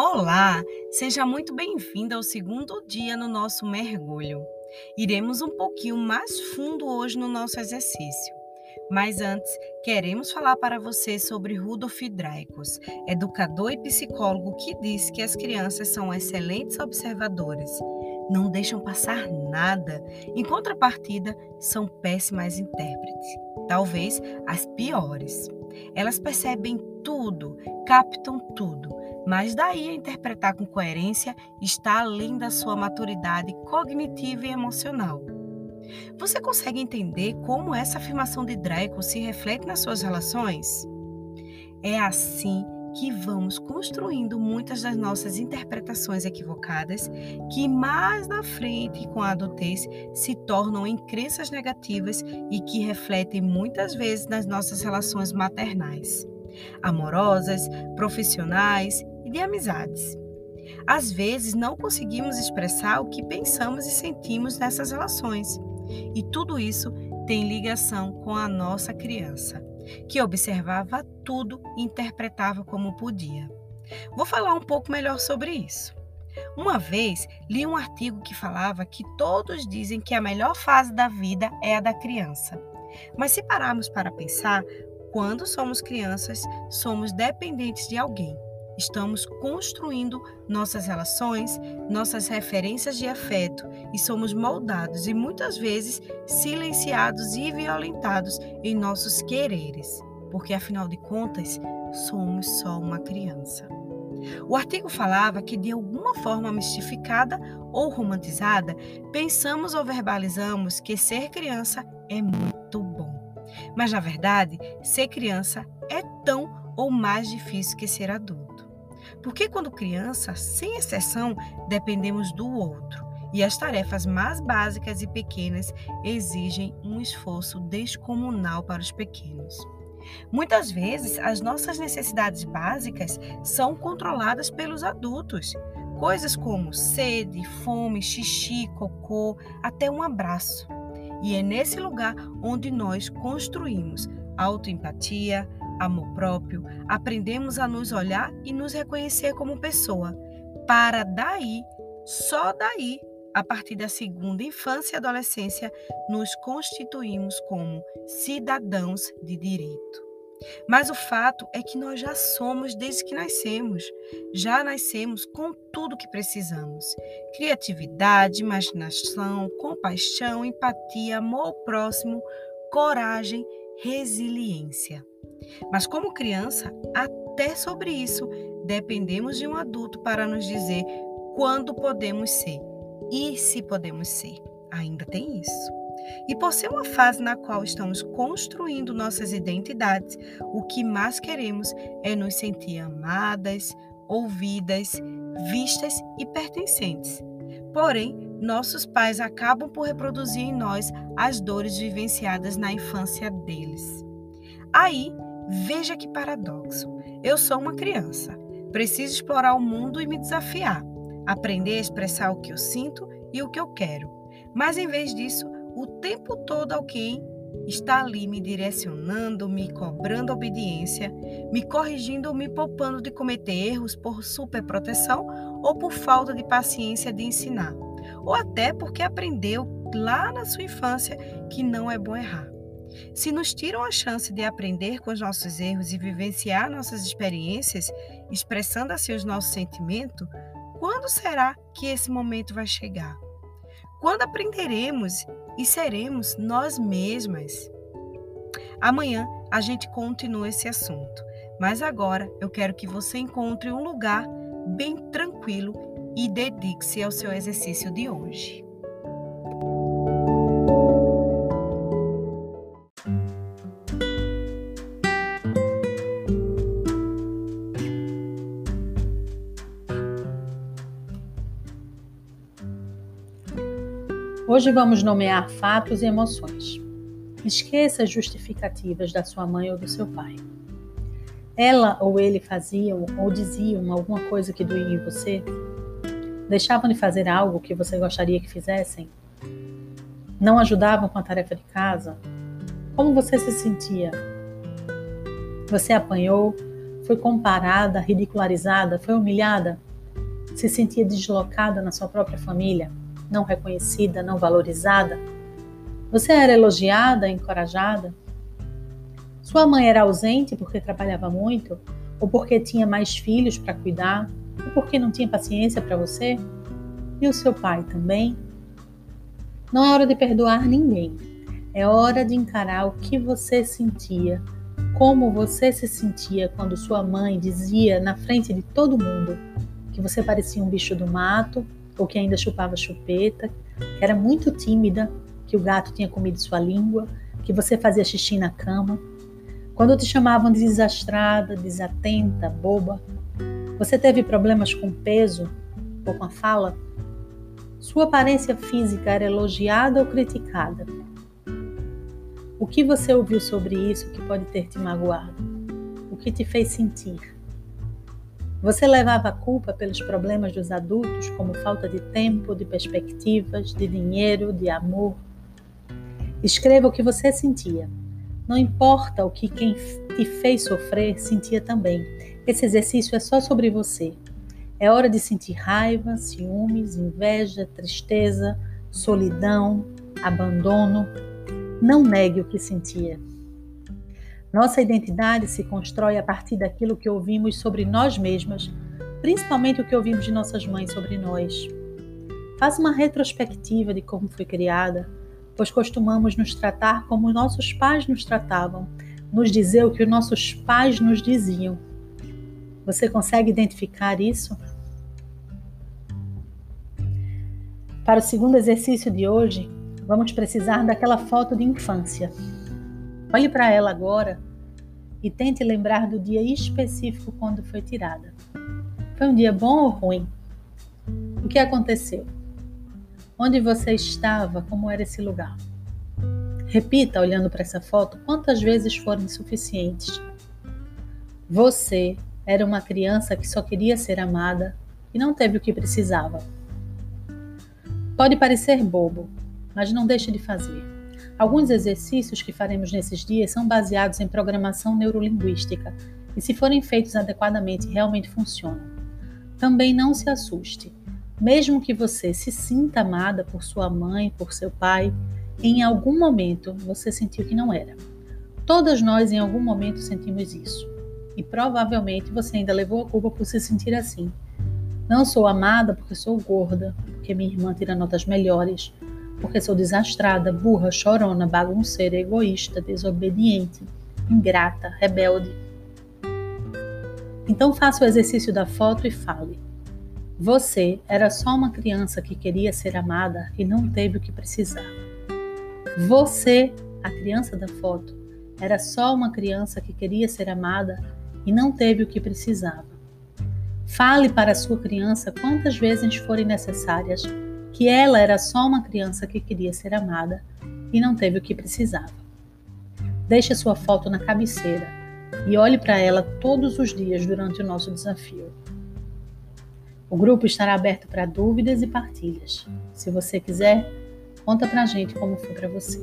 Olá, seja muito bem-vinda ao segundo dia no nosso mergulho. Iremos um pouquinho mais fundo hoje no nosso exercício. Mas antes, queremos falar para você sobre Rudolf Dreikos, educador e psicólogo que diz que as crianças são excelentes observadoras, não deixam passar nada, em contrapartida, são péssimas intérpretes, talvez as piores. Elas percebem tudo, captam tudo, mas daí a interpretar com coerência está além da sua maturidade cognitiva e emocional. Você consegue entender como essa afirmação de Draco se reflete nas suas relações? É assim que vamos construindo muitas das nossas interpretações equivocadas, que mais na frente, com a adultez, se tornam em crenças negativas e que refletem muitas vezes nas nossas relações maternais, amorosas, profissionais e de amizades. Às vezes não conseguimos expressar o que pensamos e sentimos nessas relações, e tudo isso tem ligação com a nossa criança, que observava tudo e interpretava como podia. Vou falar um pouco melhor sobre isso. Uma vez li um artigo que falava que todos dizem que a melhor fase da vida é a da criança. Mas se pararmos para pensar, quando somos crianças, somos dependentes de alguém estamos construindo nossas relações, nossas referências de afeto e somos moldados e muitas vezes silenciados e violentados em nossos quereres, porque afinal de contas somos só uma criança. O artigo falava que, de alguma forma mistificada ou romantizada, pensamos ou verbalizamos que ser criança é muito bom. Mas, na verdade, ser criança é tão ou mais difícil que ser adulto. Porque quando criança, sem exceção, dependemos do outro. E as tarefas mais básicas e pequenas exigem um esforço descomunal para os pequenos. Muitas vezes, as nossas necessidades básicas são controladas pelos adultos. Coisas como sede, fome, xixi, cocô, até um abraço. E é nesse lugar onde nós construímos autoempatia, amor próprio, aprendemos a nos olhar e nos reconhecer como pessoa, para daí, só daí, a partir da segunda infância e adolescência, nos constituímos como cidadãos de direito. Mas o fato é que nós já somos desde que nascemos. Já nascemos com tudo que precisamos: criatividade, imaginação, compaixão, empatia, amor ao próximo, coragem, resiliência. Mas, como criança, até sobre isso, dependemos de um adulto para nos dizer quando podemos ser e se podemos ser. Ainda tem isso. E por ser uma fase na qual estamos construindo nossas identidades, o que mais queremos é nos sentir amadas, ouvidas, vistas e pertencentes. Porém, nossos pais acabam por reproduzir em nós as dores vivenciadas na infância deles. Aí Veja que paradoxo. Eu sou uma criança. Preciso explorar o mundo e me desafiar. Aprender a expressar o que eu sinto e o que eu quero. Mas em vez disso, o tempo todo alguém está ali me direcionando, me cobrando obediência, me corrigindo ou me poupando de cometer erros por superproteção ou por falta de paciência de ensinar, ou até porque aprendeu lá na sua infância que não é bom errar. Se nos tiram a chance de aprender com os nossos erros e vivenciar nossas experiências, expressando assim os nossos sentimentos, quando será que esse momento vai chegar? Quando aprenderemos e seremos nós mesmas? Amanhã a gente continua esse assunto, mas agora eu quero que você encontre um lugar bem tranquilo e dedique-se ao seu exercício de hoje. Hoje vamos nomear fatos e emoções. Esqueça as justificativas da sua mãe ou do seu pai. Ela ou ele faziam ou diziam alguma coisa que doía em você? Deixavam de fazer algo que você gostaria que fizessem? Não ajudavam com a tarefa de casa? Como você se sentia? Você apanhou? Foi comparada, ridicularizada? Foi humilhada? Se sentia deslocada na sua própria família, não reconhecida, não valorizada? Você era elogiada, encorajada? Sua mãe era ausente porque trabalhava muito? Ou porque tinha mais filhos para cuidar? Ou porque não tinha paciência para você? E o seu pai também? Não é hora de perdoar ninguém. É hora de encarar o que você sentia, como você se sentia quando sua mãe dizia na frente de todo mundo que você parecia um bicho do mato ou que ainda chupava chupeta, que era muito tímida, que o gato tinha comido sua língua, que você fazia xixi na cama. Quando te chamavam de desastrada, desatenta, boba, você teve problemas com peso ou com a fala? Sua aparência física era elogiada ou criticada? O que você ouviu sobre isso que pode ter te magoado? O que te fez sentir? Você levava a culpa pelos problemas dos adultos, como falta de tempo, de perspectivas, de dinheiro, de amor? Escreva o que você sentia. Não importa o que quem te fez sofrer sentia também. Esse exercício é só sobre você. É hora de sentir raiva, ciúmes, inveja, tristeza, solidão, abandono. Não negue o que sentia. Nossa identidade se constrói a partir daquilo que ouvimos sobre nós mesmas, principalmente o que ouvimos de nossas mães sobre nós. Faça uma retrospectiva de como foi criada, pois costumamos nos tratar como nossos pais nos tratavam, nos dizer o que os nossos pais nos diziam. Você consegue identificar isso? Para o segundo exercício de hoje, vamos precisar daquela foto de infância. Olhe para ela agora e tente lembrar do dia específico quando foi tirada. Foi um dia bom ou ruim? O que aconteceu? Onde você estava? Como era esse lugar? Repita, olhando para essa foto, quantas vezes foram suficientes. Você era uma criança que só queria ser amada e não teve o que precisava. Pode parecer bobo, mas não deixe de fazer. Alguns exercícios que faremos nesses dias são baseados em programação neurolinguística e, se forem feitos adequadamente, realmente funcionam. Também não se assuste. Mesmo que você se sinta amada por sua mãe, por seu pai, em algum momento você sentiu que não era. Todas nós, em algum momento, sentimos isso. E provavelmente você ainda levou a culpa por se sentir assim. Não sou amada porque sou gorda, porque minha irmã tira notas melhores, porque sou desastrada, burra, chorona, bagunceira, egoísta, desobediente, ingrata, rebelde. Então faça o exercício da foto e fale. Você era só uma criança que queria ser amada e não teve o que precisava. Você, a criança da foto, era só uma criança que queria ser amada e não teve o que precisava. Fale para a sua criança quantas vezes forem necessárias que ela era só uma criança que queria ser amada e não teve o que precisava. Deixe sua foto na cabeceira e olhe para ela todos os dias durante o nosso desafio. O grupo estará aberto para dúvidas e partilhas. Se você quiser, conta pra gente como foi para você.